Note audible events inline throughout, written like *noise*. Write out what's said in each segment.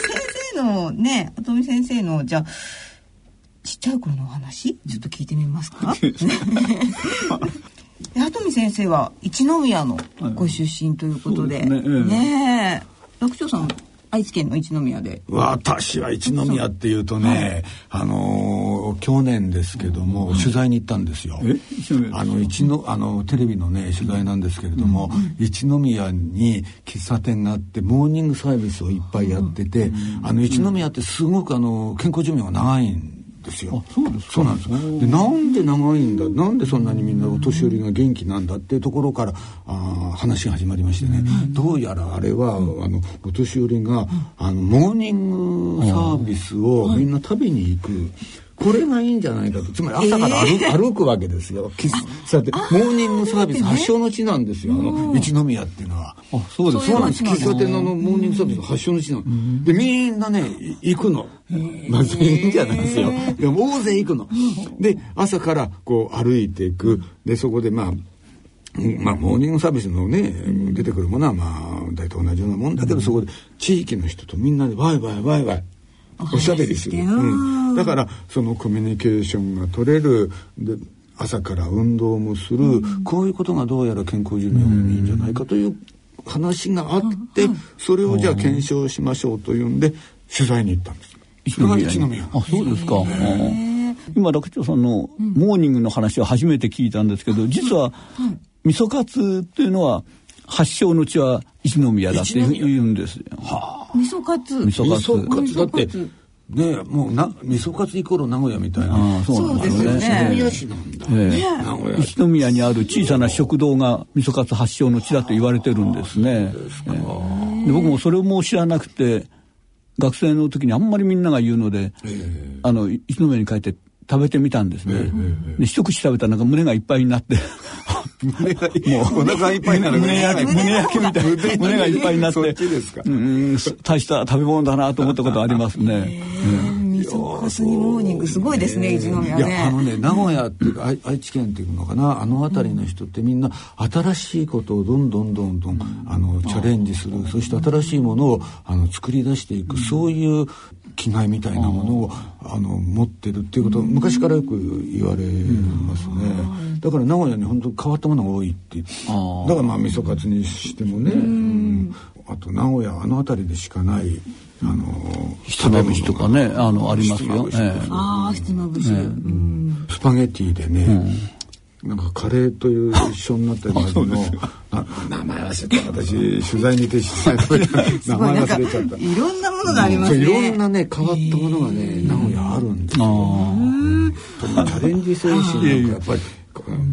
先生のね跡見先生のじゃあちっちゃい頃のお話？ちょっと聞いてみますか？*laughs* 鳩見先生は一宮のご出身ということで、はい、ねえね楽長さん愛知県の一宮で。私は一宮っていうとね、はい、あのー、去年ですけども、うん、取材に行ったんですよ。あの一のあのテレビのね取材なんですけれども、うん、一宮に喫茶店があってモーニングサービスをいっぱいやってて、うん、あの一宮ってすごくあの健康寿命が長いんですよ。そうですそうなんです。でなんで長いんだなんでそんなにみんなお年寄りが元気なんだっていうところからあ話が始まりましてね、どうやらあれはあのお年寄りがあのモーニングサービスをみんな食べに行く。これがいいんじゃないかと。つまり朝から歩,、えー、歩くわけですよ。喫茶店モーニングサービス発祥の地なんですよ。あの一宮っていうのは。あそうです。そうなんです。喫茶店のモーニングサービス発祥の地なのでみんなね行くの。まあ全員じゃないですよ。でも大勢行くの。で朝からこう歩いていく。でそこでまあまあ、モーニングサービスのね、出てくるものはまあ、大体同じようなもんだけど、そこで地域の人とみんなでワイワイワイワイおしゃべりする。うん、だからそのコミュニケーションが取れる。で朝から運動もする、うん、こういうことがどうやら健康寿命にいいんじゃないかという話があって、うん、それをじゃあ検証しましょうというんで取材に行ったんです。一宮あそうですか。今楽長さんのモーニングの話を初めて聞いたんですけど、実は味噌カツっていうのは発祥の地は一宮だって言うんですよ。はあ、味噌カツ。味噌カツ。だって。ねもうな味噌カツイコール名古屋みたいな。そうなんですね。一宮市なんだ。一宮にある小さな食堂が味噌カツ発祥の地だと言われてるんですね。で僕もそれも知らなくて学生の時にあんまりみんなが言うので、あの一宮に帰って食べてみたんですね。で一口食べたらなんか胸がいっぱいになって。胸 *laughs* がもうお腹いっぱいなの胸焼け胸焼けみたいな。胸がいっぱいになって。うん大した食べ物だなと思ったことありますね。*laughs* 味噌カツにモーニングすごいですね一宮ね。いやあのね名古屋っていうか愛愛知県っていうのかな。あの辺りの人ってみんな新しいことをどんどんどんどんあのチャレンジする。そして新しいものをあの作り出していく。そういう気概みたいなものをあの持ってるっていうこと昔からよく言われますね。だから名古屋に本当変わったものが多いってだからまあ味噌カツにしてもね、うん、あと名古屋あの辺りでしかないあのひつまぶしとかねあのありますよ。ああひつまぶし、スパゲティでね、なんかカレーという一緒になってるはずの *laughs* 名前忘れた私取材に行って取材食べた。名前忘れちゃった。いろんなものがありますね、いろんなね変わったものがね名古屋あるんですよ。チャレンジ精神なんかやっぱり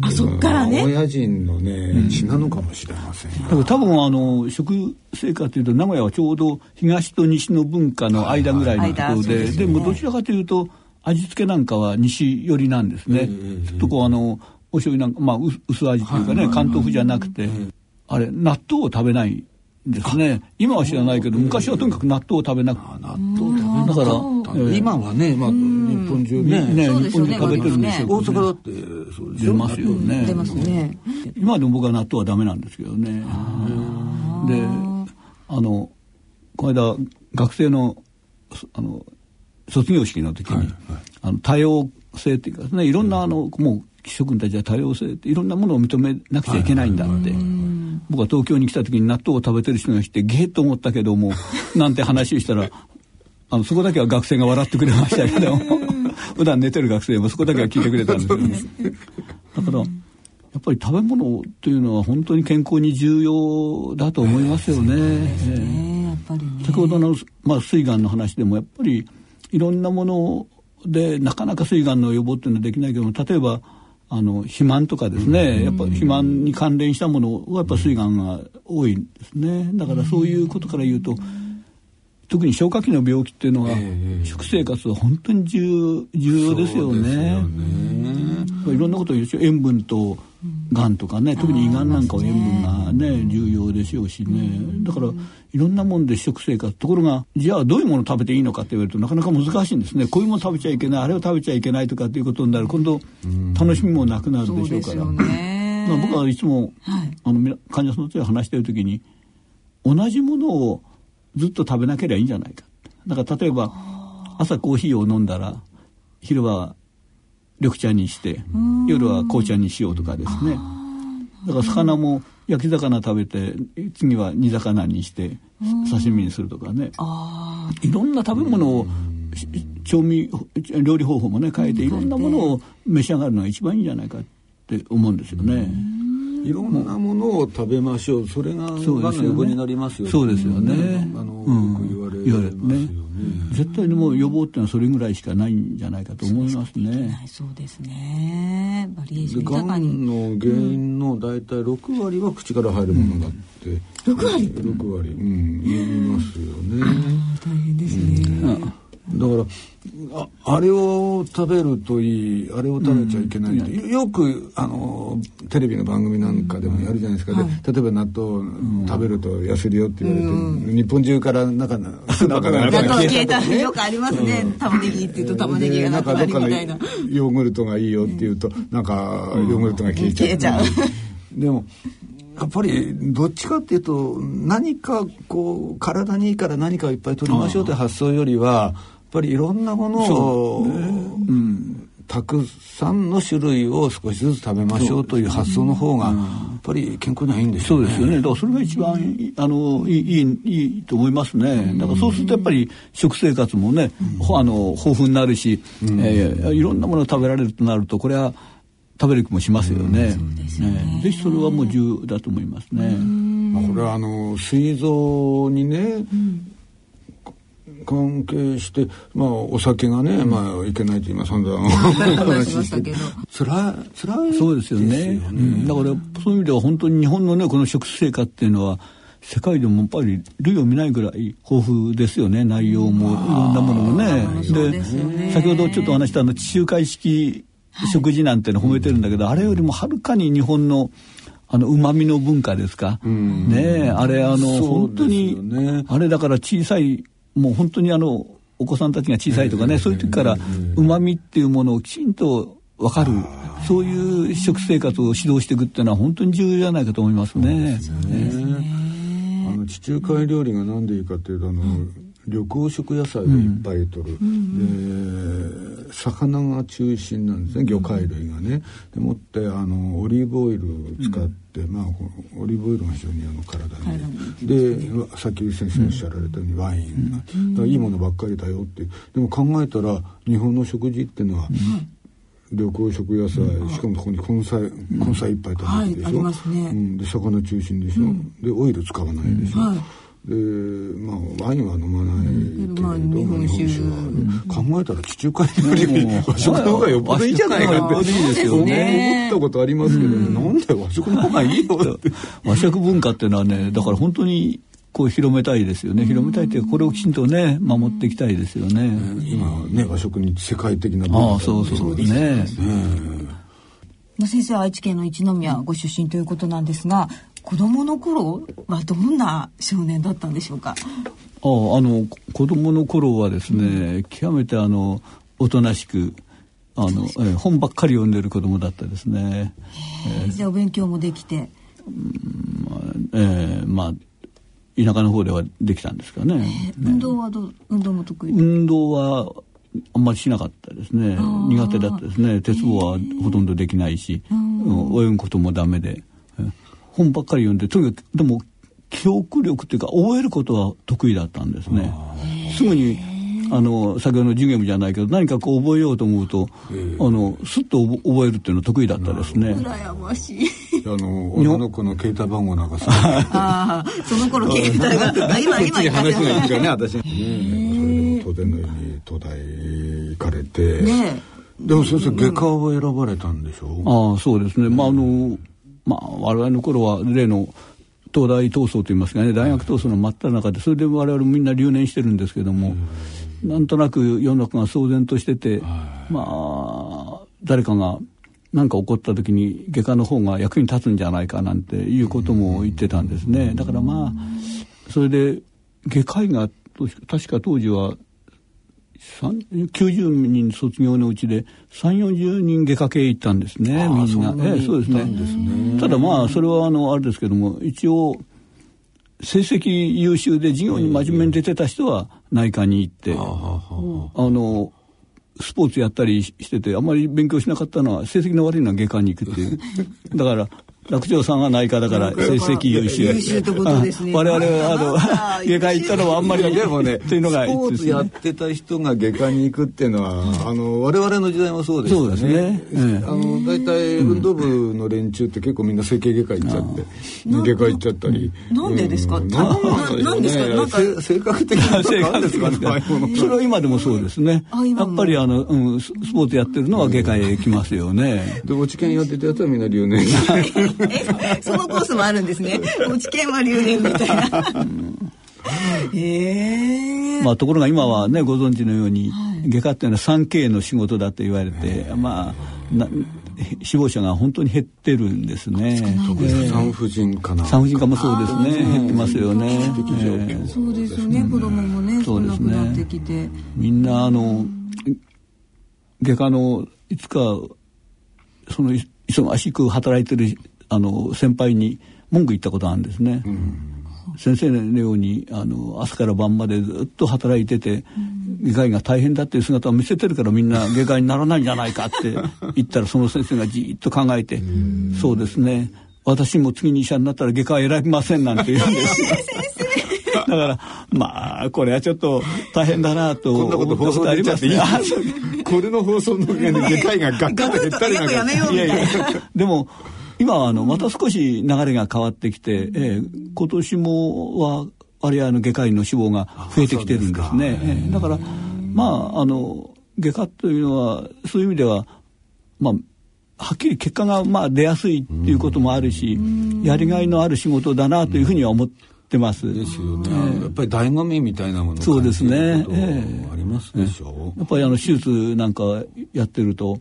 あそっからね。親人のね血なのかもしれません、うん、多分あの食生活というと名古屋はちょうど東と西の文化の間ぐらいのところで、でもどちらかというと味付けなんかは西寄りなんですね。ちょっとこうあのお醤油なんか、まあ、薄味というかね、関東風じゃなくて、あれ、納豆を食べないですね。今は知らないけど、昔はとにかく納豆を食べなくて。納豆食べなだ。から、今はね、まあ、日本中ね、ね、日本中食べてるんですよ。大阪だって、そう出ますよね。出ますね。今でも僕は納豆はダメなんですけどね。で、あの、この間、学生の、あの、卒業式の時に、あの多様性っていうかねいろんなあのもう諸君たちは多様性っていろんなものを認めなくちゃいけないんだって、僕は東京に来た時に納豆を食べてる人が来てゲーと思ったけども *laughs* なんて話をしたらあのそこだけは学生が笑ってくれましたけど普段寝てる学生もそこだけは聞いてくれたんですよ。ね。だからやっぱり食べ物というのは本当に健康に重要だと思いますよね。ね。先ほどの、まあ、膵がんの話でもやっぱりいろんなものでなかなか膵がんの予防っていうのはできないけども例えばあの肥満とかですね、やっぱ肥満に関連したものはやっぱ膵がんが多いんですね。だからそういうことから言うと、特に消化器の病気っていうのは、食生活は本当に重重要ですよね。いろんなことを言うし塩分とがんとかね特に胃がんなんかは塩分がね重要でしょうしね。だからいろんなもんで食生活。ところがじゃあどういうもの食べていいのかって言われるとなかなか難しいんですね。こういうもの食べちゃいけないあれを食べちゃいけないとかっていうことになる今度楽しみもなくなるでしょうから。まあ、僕はいつも、はい、あの患者さんと話してる時に同じものをずっと食べなければいいんじゃないか。だから例えば朝コーヒーを飲んだら昼は緑茶にして夜は紅茶にしようとかですね。だから魚も焼き魚食べて次は煮魚にして刺身にするとかね。いろんな食べ物を調味料理方法もね変えていろんなものを召し上がるのが一番いいんじゃないかって思うんですよね。いろんなものを食べましょう。それががんの予防になりますよ、そうですよね。あの、よく言われますよね。絶対にもう予防っていうのはそれぐらいしかないんじゃないかと思いますね。そうですね。バリエーションがんの原因の大体6割は口から入るものだって。うん、6割 ?6 割。うん、言いますよね。大変ですね。うんだからああれを食べるといいあれを食べちゃいけないって、うん、よくあのテレビの番組なんかでもやるじゃないですか、うん、で例えば納豆食べると痩せるよって言われて、うん、日本中から中のスーパーから納豆消えたよくありますね、玉ねぎって言うと玉ねぎがなくなるみたいなヨーグルトがいいよって言うとなんかヨーグルトが消えちゃう,、消えちゃう。でもやっぱりどっちかっていうと何かこう体にいいから何かをいっぱい取りましょうという発想よりはぱりいろんなものを、ね、うん、たくさんの種類を少しずつ食べましょうという発想の方が、やっぱり健康にはいいんですよね。そうですよね。だからそれが一番あのいいいいと思いますね。だからそうするとやっぱり食生活もね、うん、あの豊富になるし、うん、えー、いろんなものを食べられるとなるとこれは食べる気もしますよね。うん、ねぜひそれはもう重要だと思いますね。まあ、これはあの膵臓にね、関係して、まあ、お酒がね、まあ、いけないと今散々話して。けど。辛い、辛い、そうですよね。うん、だから、そういう意味では本当に日本のね、この食生活っていうのは、世界でもやっぱり類を見ないぐらい豊富ですよね。内容もいろんなものもね。で、先ほどちょっとお話したあの地中海式食事なんての褒めてるんだけど、はい、あれよりもはるかに日本のあの、旨味の文化ですか？ねあれ、あの、本当に、あれだから小さいもう本当にあのお子さんたちが小さいとかね、そういう時からうまみっていうものをきちんと分かるそういう食生活を指導していくっていうのは本当に重要じゃないかと思いますね。あの地中海料理が何でいいかっていうとあの、緑黄色野菜をいっぱい取る、うん、で魚が中心なんですね魚介類がね。でもってあのオリーブオイルを使って、うん、まあオリーブオイルが非常にあの体にでさっき先生おっしゃられたようにワインが、うん、いいものばっかりだよって。でも考えたら日本の食事っていうのは、緑黄色野菜、しかもここに根菜根菜いっぱい食べてるでしょ、はいね、うん、で魚中心でしょ、うん、でオイル使わないでしょ、はいでまあワインは飲まない。けれども、日本酒は、考えたら地中海料理和食の方がよっぽどいいじゃないかっていいですよね思ったことありますけどね、なん。で和食の方がいいよって和食文化っていうのはねだから本当にこう広めたいですよね広めたいってこれをきちん。とね守っていきたいですよね、今ね和食に世界的な文化あそうそうですね先生は愛知県の一宮ご出身ということなん。ですが子供の頃はどんな少年だったんでしょうか？ああの子供の頃はですね、極めてあのおとなしくあの、えー、本ばっかり読んでる子供だったですね。えー、じゃあお勉強もできて。うんえー、まあ田舎の方ではできたんですかね。えー、運動はどう運動も得意運動はあんまりしなかったですね。苦手だったですね。鉄棒はほとんどできないし、泳ぐこともダメで。本ばっかり読んでとにかくでも記憶力っていうか覚えることは得意だったんですね。すぐにあの先ほどの授業じゃないけど何かこう覚えようと思うとあのすっと覚えるっていうのは得意だったですね。羨ましい。あの *laughs* 女の子の携帯番号なんかさ。*laughs* ああその頃携帯が今今今話がいくかね *laughs* 私。ねそれで当然のように東大行かれて。ねでも先生外科を選ばれたんでしょ？う。ああそうですね。まああの。まあ、我々の頃は例の東大闘争といいますかね大学闘争の真っ只中でそれで我々みんな留年してるんですけども、なんとなく世の中が騒然としてて、まあ誰かが何か起こった時に外科の方が役に立つんじゃないかなんていうことも言ってたんですね。だからまあそれで外科医が確か当時は90人卒業のうちで3 4 0人外科系行ったんですねみんな。えそうですね。ただまあそれはあのあれですけども一応成績優秀で授業に真面目に出てた人は内科に行って、あのスポーツやったりしててあんまり勉強しなかったのは成績の悪いのは外科に行くっていう。*laughs* だから楽長さんは内科だから成績優秀。優秀ってことですね。我々はあの *laughs* 外科行ったのはあんまりでもね、というのがスポーツやってた人が外科に行くっていうのは、あの我々の時代もそうですよね。そうですね。あの大体運動部の連中って結構みんな整形外科行っちゃって、外科行っちゃったり。なんでですか？なんですか？なんか性格的な性格ですか？ね。それは今でもそうですね。やっぱりあのうんスポーツやってるのは外科へ行きますよね。で落ち研やってたやつはみんな留年。*laughs* え、*laughs* そのコースもあるんですね。落ち研は留年みたいな。えー、まあところが今はねご存知のように、はい、外科っていうのは 3K の仕事だと言われて、まあな死亡者が本当に減ってるんですね。産婦人科産婦人科もそうですね。減ってますよね。そうですよね。子供もね、そうですね。みんなあの外科のいつかその忙しく働いてるあの先輩に文句言ったことあるんですね。うん。先生のようにあの朝から晩までずっと働いてて、外科医が大変だっていう姿を見せてるからみんな外科医にならないんじゃないかって *laughs* 言ったらその先生がじっと考えて「そうですね。私も次に医者になったら外科医選びません」なんて言うんです。よ。だからまあこれはちょっと大変だなとこんなこと放送で言っちゃっていい？これの放送の外科医がガッカと減ったりなんか。いやいやでも今はあのまた少し流れが変わってきて、えー、今年もは割合の外科医の死亡が増えてきてるんですね。えー、だからまああの外科というのはそういう意味ではまあはっきり結果がまあ出やすいっていうこともあるし、やりがいのある仕事だなというふうには思ってます。ですよね。えー、やっぱり醍醐味みたいなものそうですね。えー、ありますでしょう。えー、やっぱりあの手術なんかやってると、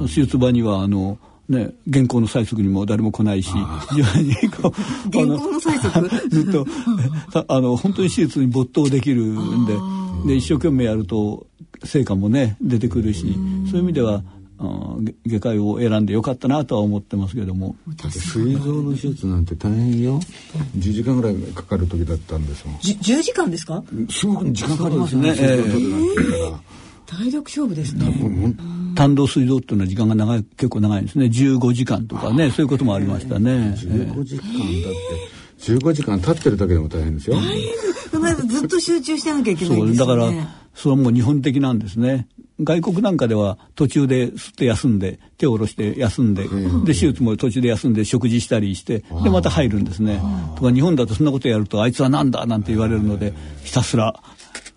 手術場にはあのね、原稿の催促にも誰も来ないし、非常にこう、*laughs* 原稿の催促？*laughs* ずっと、*laughs* あの、本当に手術に没頭できるんで、で、一生懸命やると、成果もね、出てくるし、そういう意味では、外科医を選んでよかったなとは思ってますけども。膵臓の手術なんて大変よ。10時間ぐらいかかる時だったんですもん。10時間ですか？すごく時間かかりますね、えー、体力勝負ですね単動水道っていうのは時間が長い結構長いんですね。15時間とかねそういうこともありましたね。15時間だって。15時間立ってるだけでも大変ですよ。ずっと集中してなきゃいけない、ね、だからそれはもう日本的なんですね。外国なんかでは途中で吸って休んで手を下ろして休んで、で手術も途中で休んで食事したりしてでまた入るんですね。とか日本だとそんなことやるとあいつはなんだなんて言われるのでひたすら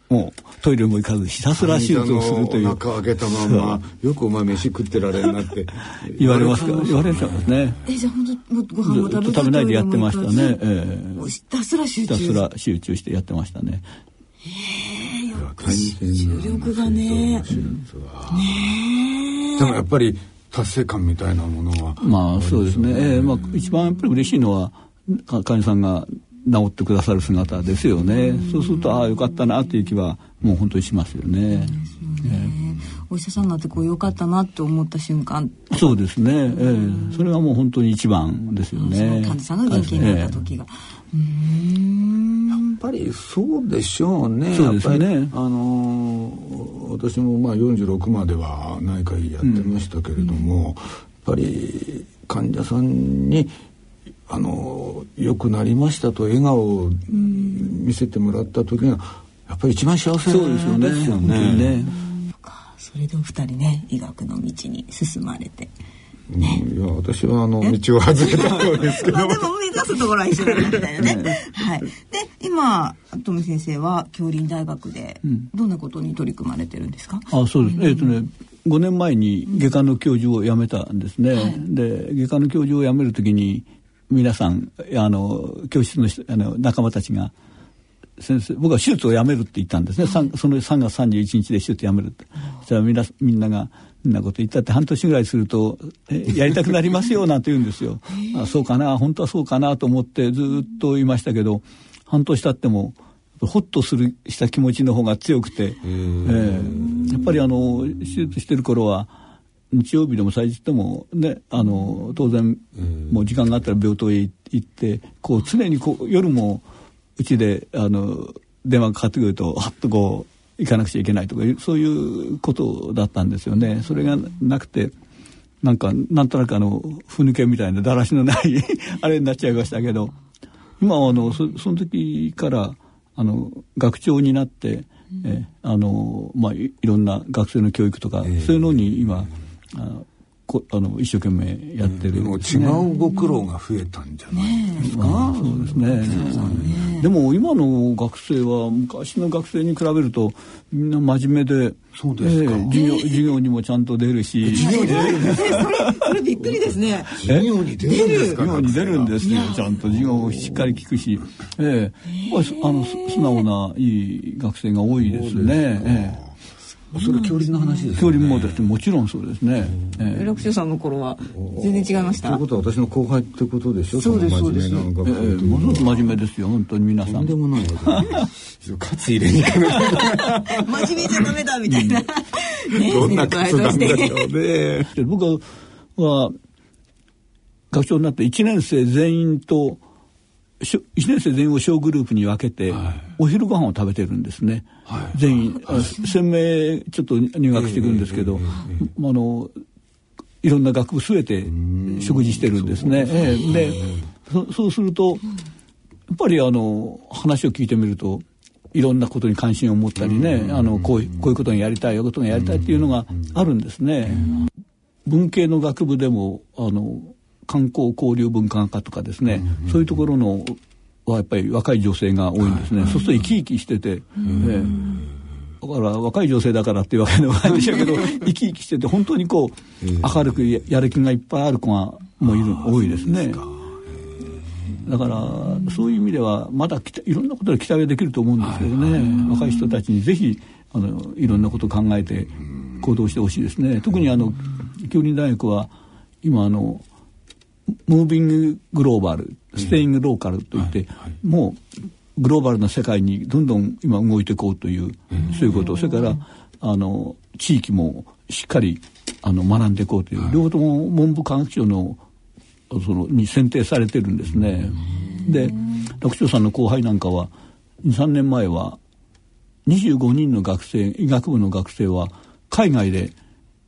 もうトイレも行かずひたすら手術をするという。中開けたままよくお前飯食ってられるなって言われますか？言われちゃいますね。えじゃあ本当ご飯も食べ食べないでやってましたね。えー、ひたすら集中。ひたすら集中してやってましたね。へえよく集力がね。ねでもやっぱり達成感みたいなものはまあそうですね。えー、まあ一番やっぱり嬉しいのは患者さんが治ってくださる姿ですよね。そうするとああよかったなっていう気はもう本当にしますよね。お医者さんになってこうよかったなって思った瞬間。そうですね。えー、それはもう本当に一番ですよね。患者さんが元気になった時が。えー、やっぱりそうでしょうね。そうですね。あのー、私もまあ46までは内科医やってましたけれども、うん、やっぱり患者さんにあの良くなりましたと笑顔を見せてもらった時がやっぱり一番幸せそうですよね。ですよねそれでお二人ね医学の道に進まれて。ね、いや私はあの道を外れた方ですけどまあ、でも目指すところは一緒だみたいなね。*laughs* はい。で今富先生は京林大学でどんなことに取り組まれてるんですか？うん、あそうです。えっ、ー、とね5年前に外科の教授を辞めたんですね。はい、で外科の教授を辞めるときに皆さんあの教室のあの仲間たちが先生僕は手術をやめるって言ったんですね、はい、その3月31日で手術やめるって、そしたらみんなみんながんなこと言ったって半年ぐらいするとやりたくなりますよなんて言うんですよ。*laughs* あそうかな本当はそうかなと思ってずっと言いましたけど半年経ってもホッとするした気持ちの方が強くて、えー、やっぱりあの手術してる頃は日曜日でも祭日でもねあの当然もう時間があったら病棟へ行ってこう常にこう夜もうちであの電話かかってくるとはっとこう行かなくちゃいけないとかそういうことだったんですよね。それがなくてなんかなんとなくあのふぬけみたいなだらしのない *laughs* あれになっちゃいましたけど今あのそその時からあの学長になって、えあのまあいろんな学生の教育とか、えー、そういうのに今あこあの一生懸命やってる、ね、も違うご苦労が増えたんじゃないですか、ね、そうですね、ね、でも今の学生は昔の学生に比べるとみんな真面目でそうですか、えー、授業授業にもちゃんと出るし。授業に出る。んですそれそれびっくりですね。授業に出るんですか授業に出るんですよちゃんと授業をしっかり聞くし。ええ。ー、あの素直ないい学生が多いですね。ええ。ーそれ恐竜の話です恐竜もですねもちろんそうですね。楽勝さんの頃は全然違いました。ということは私の後輩ってことでしょ？そうですそうです。ものすごく真面目ですよ本当に皆さん。とんでもない。カツ入れに行かない。*laughs* 真面目じゃダメだみたいな。どんなカツなんだろうね。*laughs* 僕は学長になって1年生全員と1年生全員を小グループに分けて、はい、お昼ご飯を食べてるんですね、はい、全員、はい、鮮明ちょっと入学していくんですけど、えー、あのいろんな学部すべて食事してるんですね。えー、でそそうするとやっぱりあの話を聞いてみるといろんなことに関心を持ったりね、あのこうこういうことがやりたいああいうことがやりたいっていうのがあるんですね。文系の学部でもあの観光交流文化学科とかですね、うん、そういうところのはやっぱり若い女性が多いんですね、そうすると生き生きしてて、えー、だから若い女性だからっていうわけではないでしょうけど *laughs* 生き生きしてて本当にこう明るくやる気がいっぱいある子がもういる多いですね。だからそういう意味ではまだいろんなことで期待ができると思うんですけどね、若い人たちにぜひあのいろんなことを考えて行動してほしいですね。特にあの京林大学は今あのムービンググローバルステイングローカルとい。って、もうグローバルな世界にどんどん今動いていこうという、そういうこと。それからあの地域もしっかりあの学んでいこうという、両方とも文部科学省のそのに選定されてるんですね。で楽長さんの後輩なんかは23年前は25人の学生医学部の学生は海外で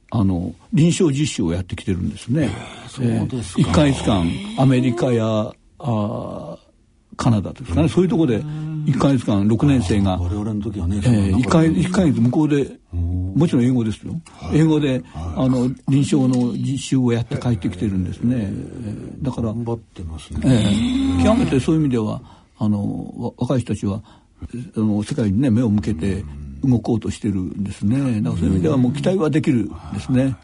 あの臨床実習をやってきてるんですね。そうですか。1か月間アメリカやあカナダですかね。そういうところで1か月間6年生が我々の時はね、えー、1, か1か月向こうでもちろん英語ですよ、はい、英語で、はい、あの臨床の実習をやって帰ってきてるんですね、えー、だから頑張ってますね、えー、極めてそういう意味ではあの若い人たちはあの世界にね目を向けて動こうとしてるんですね。だからそういう意味ではもう期待はできるですね、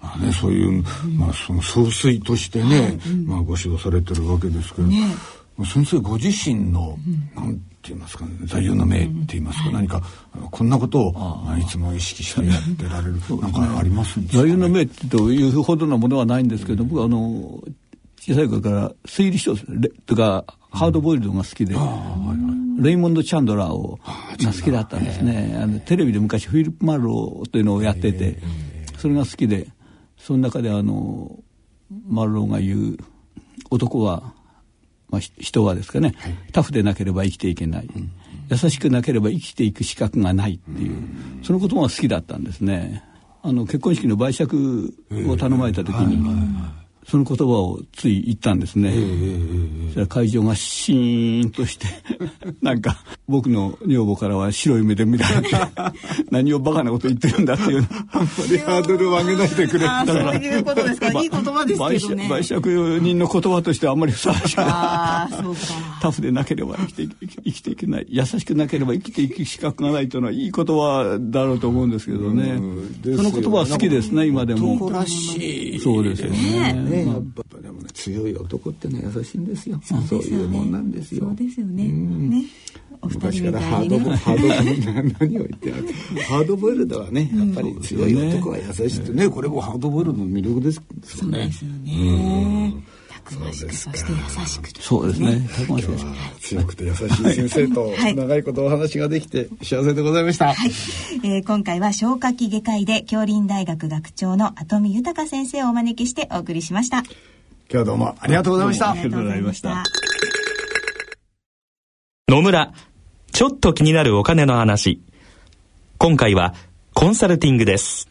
まあね、そういう、まあ、その総帥としてね、まあ、ご指導されてるわけですけど、ね、先生ご自身の、うん、なんて言いますか、ね、座右の銘って言いますか、うん、何かこんなことをいつも意識してやってられる *laughs* なんかあります座右の銘というほどのものはないんですけど、僕あの小さい頃から推理小説とかハードボイルドが好きで、レイモンド・チャンドラーをが好きだったんですね。あのテレビで昔フィリップ・マローというのをやってて、それが好きでその中であのマローが言う男は、まあ、人はですかね、はい、タフでなければ生きていけない、うん、優しくなければ生きていく資格がないっていう、うん、その言葉が好きだったんですね。あの結婚式の売借を頼まれた時に、その言葉をつい言ったんですね。そ会場がシーンとして *laughs* なんか僕の女房からは白い目で見られて *laughs* 何をバカなこと言ってるんだっていう。あんまりハードルを上げないでくれたそういうことですか、いい言葉ですけどね。売借人の言葉としてはあんまりふさわしくない。*laughs* タフでなければ生きて生きていけない。優しくなければ生きていく資格がないというのはいい言葉だろうと思うんですけどね。その言葉は好きですね今でも。男らしい。そうですよね。ねまあ、でもね強い男ってね優しいんですよ。そういうもんなんですよ。そうですよね,、ね。昔からハードボハード何を言ってハードボイルドはねやっぱり強い男は優しいってね、これもハードボイルドの魅力ですよね。そうですよね。たくましくそして優しくそうですね。たくましく強くて優しい先生と長いことお話ができて幸せでございました。はい、えー、今回は消化器外科医で京林大学学長の跡見豊先生をお招きしてお送りしました。今日はどうもありがとうございました。ありがとうございました。野村、ちょっと気になるお金の話。今回はコンサルティングです。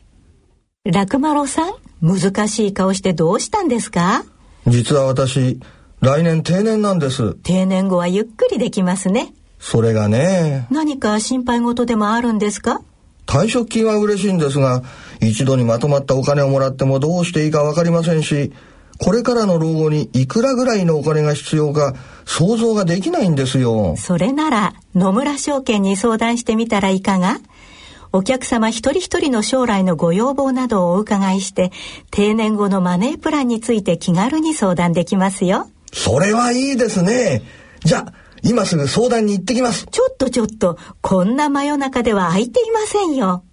楽丸さん、難しい顔してどうしたんですか？実は私、来年定年なんです。定年後はゆっくりできますね。それがね。何か心配事でもあるんですか？退職金は嬉しいんですが、一度にまとまったお金をもらってもどうしていいかわかりませんし、これからの老後にいくらぐらいのお金が必要か想像ができないんですよ。それなら野村証券に相談してみたらいかが？お客様一人一人の将来のご要望などをお伺いして定年後のマネープランについて気軽に相談できますよ。それはいいですね。じゃあ今すぐ相談に行ってきます。ちょっとちょっとこんな真夜中では空いていませんよ。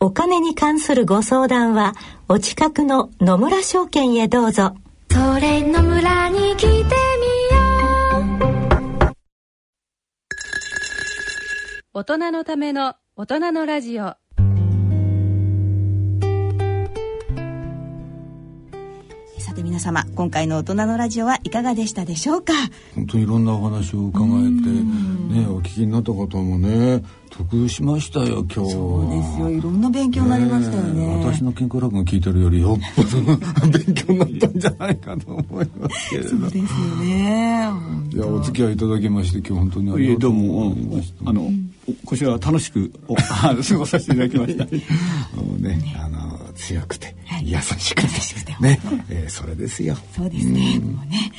お金に関するご相談はお近くの野村証券へどうぞそれ野村に来てみよう大人のための大人のラジオ。さて皆様今回の大人のラジオはいかがでしたでしょうか？本当にいろんなお話を伺えてねお聞きになった方もね得しましたよ今日そうですよ。いろんな勉強になりましたよね。私の健康落語聞いてるよりよっぽど勉強になったんじゃないかと思いますけれど。そうですよね。いやお付き合いいただきまして今日本当にありがとうございました。あのこちらは楽しく *laughs* 過ごさせていただきました。もうねあの強くて、優しくて。ね、えー、それですよ。そうですね。もうね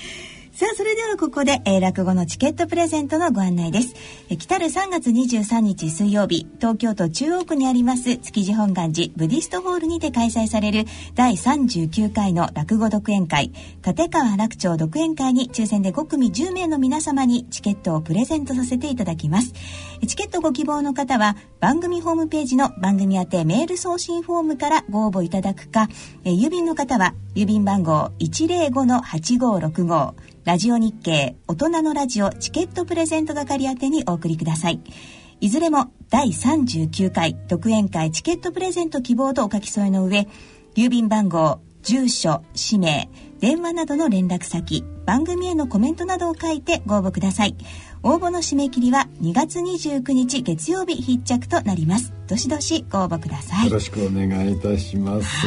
さあ、それではここで、えー、落語のチケットプレゼントのご案内です。えー、来たる3月23日水曜日、東京都中央区にあります築地本願寺ブディストホールにて開催される第39回の落語独演会、立川楽町独演会に抽選で5組10名の皆様にチケットをプレゼントさせていただきます。チケットご希望の方は、番組ホームページの番組宛てメール送信フォームからご応募いただくか、えー、郵便の方は、郵便番号105-8565ラジオ日経大人のラジオチケットプレゼント係宛てにお送りください。いずれも第39回独演会チケットプレゼント希望とお書き添えの上、郵便番号、住所、氏名、電話などの連絡先、番組へのコメントなどを書いてご応募ください。応募の締め切りは2月29日月曜日必着となります。どしどしご応募ください。よろしくお願いいたします。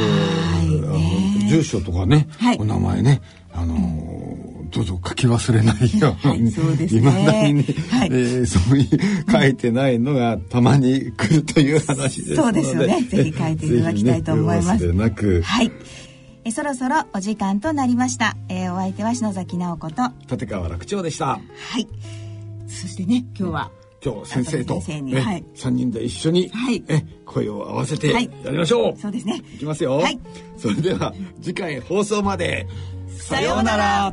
住所とかね、はい、お名前ね、あのー、どうぞ書き忘れないように、そうですね、未だにね、はい、えー、そういう書いてないのがたまに来るという話ですそうですよね。ぜひ書いていただきたいと思います。ね、なく。はい。えそろそろお時間となりました。えー、お相手は篠崎直子と立川楽長でした。はい。そしてね今日は今日先生と先生はい、3人で一緒に、はい、え声を合わせてやりましょう、はい、そうですねいきますよ、はい、それでは次回放送までさようなら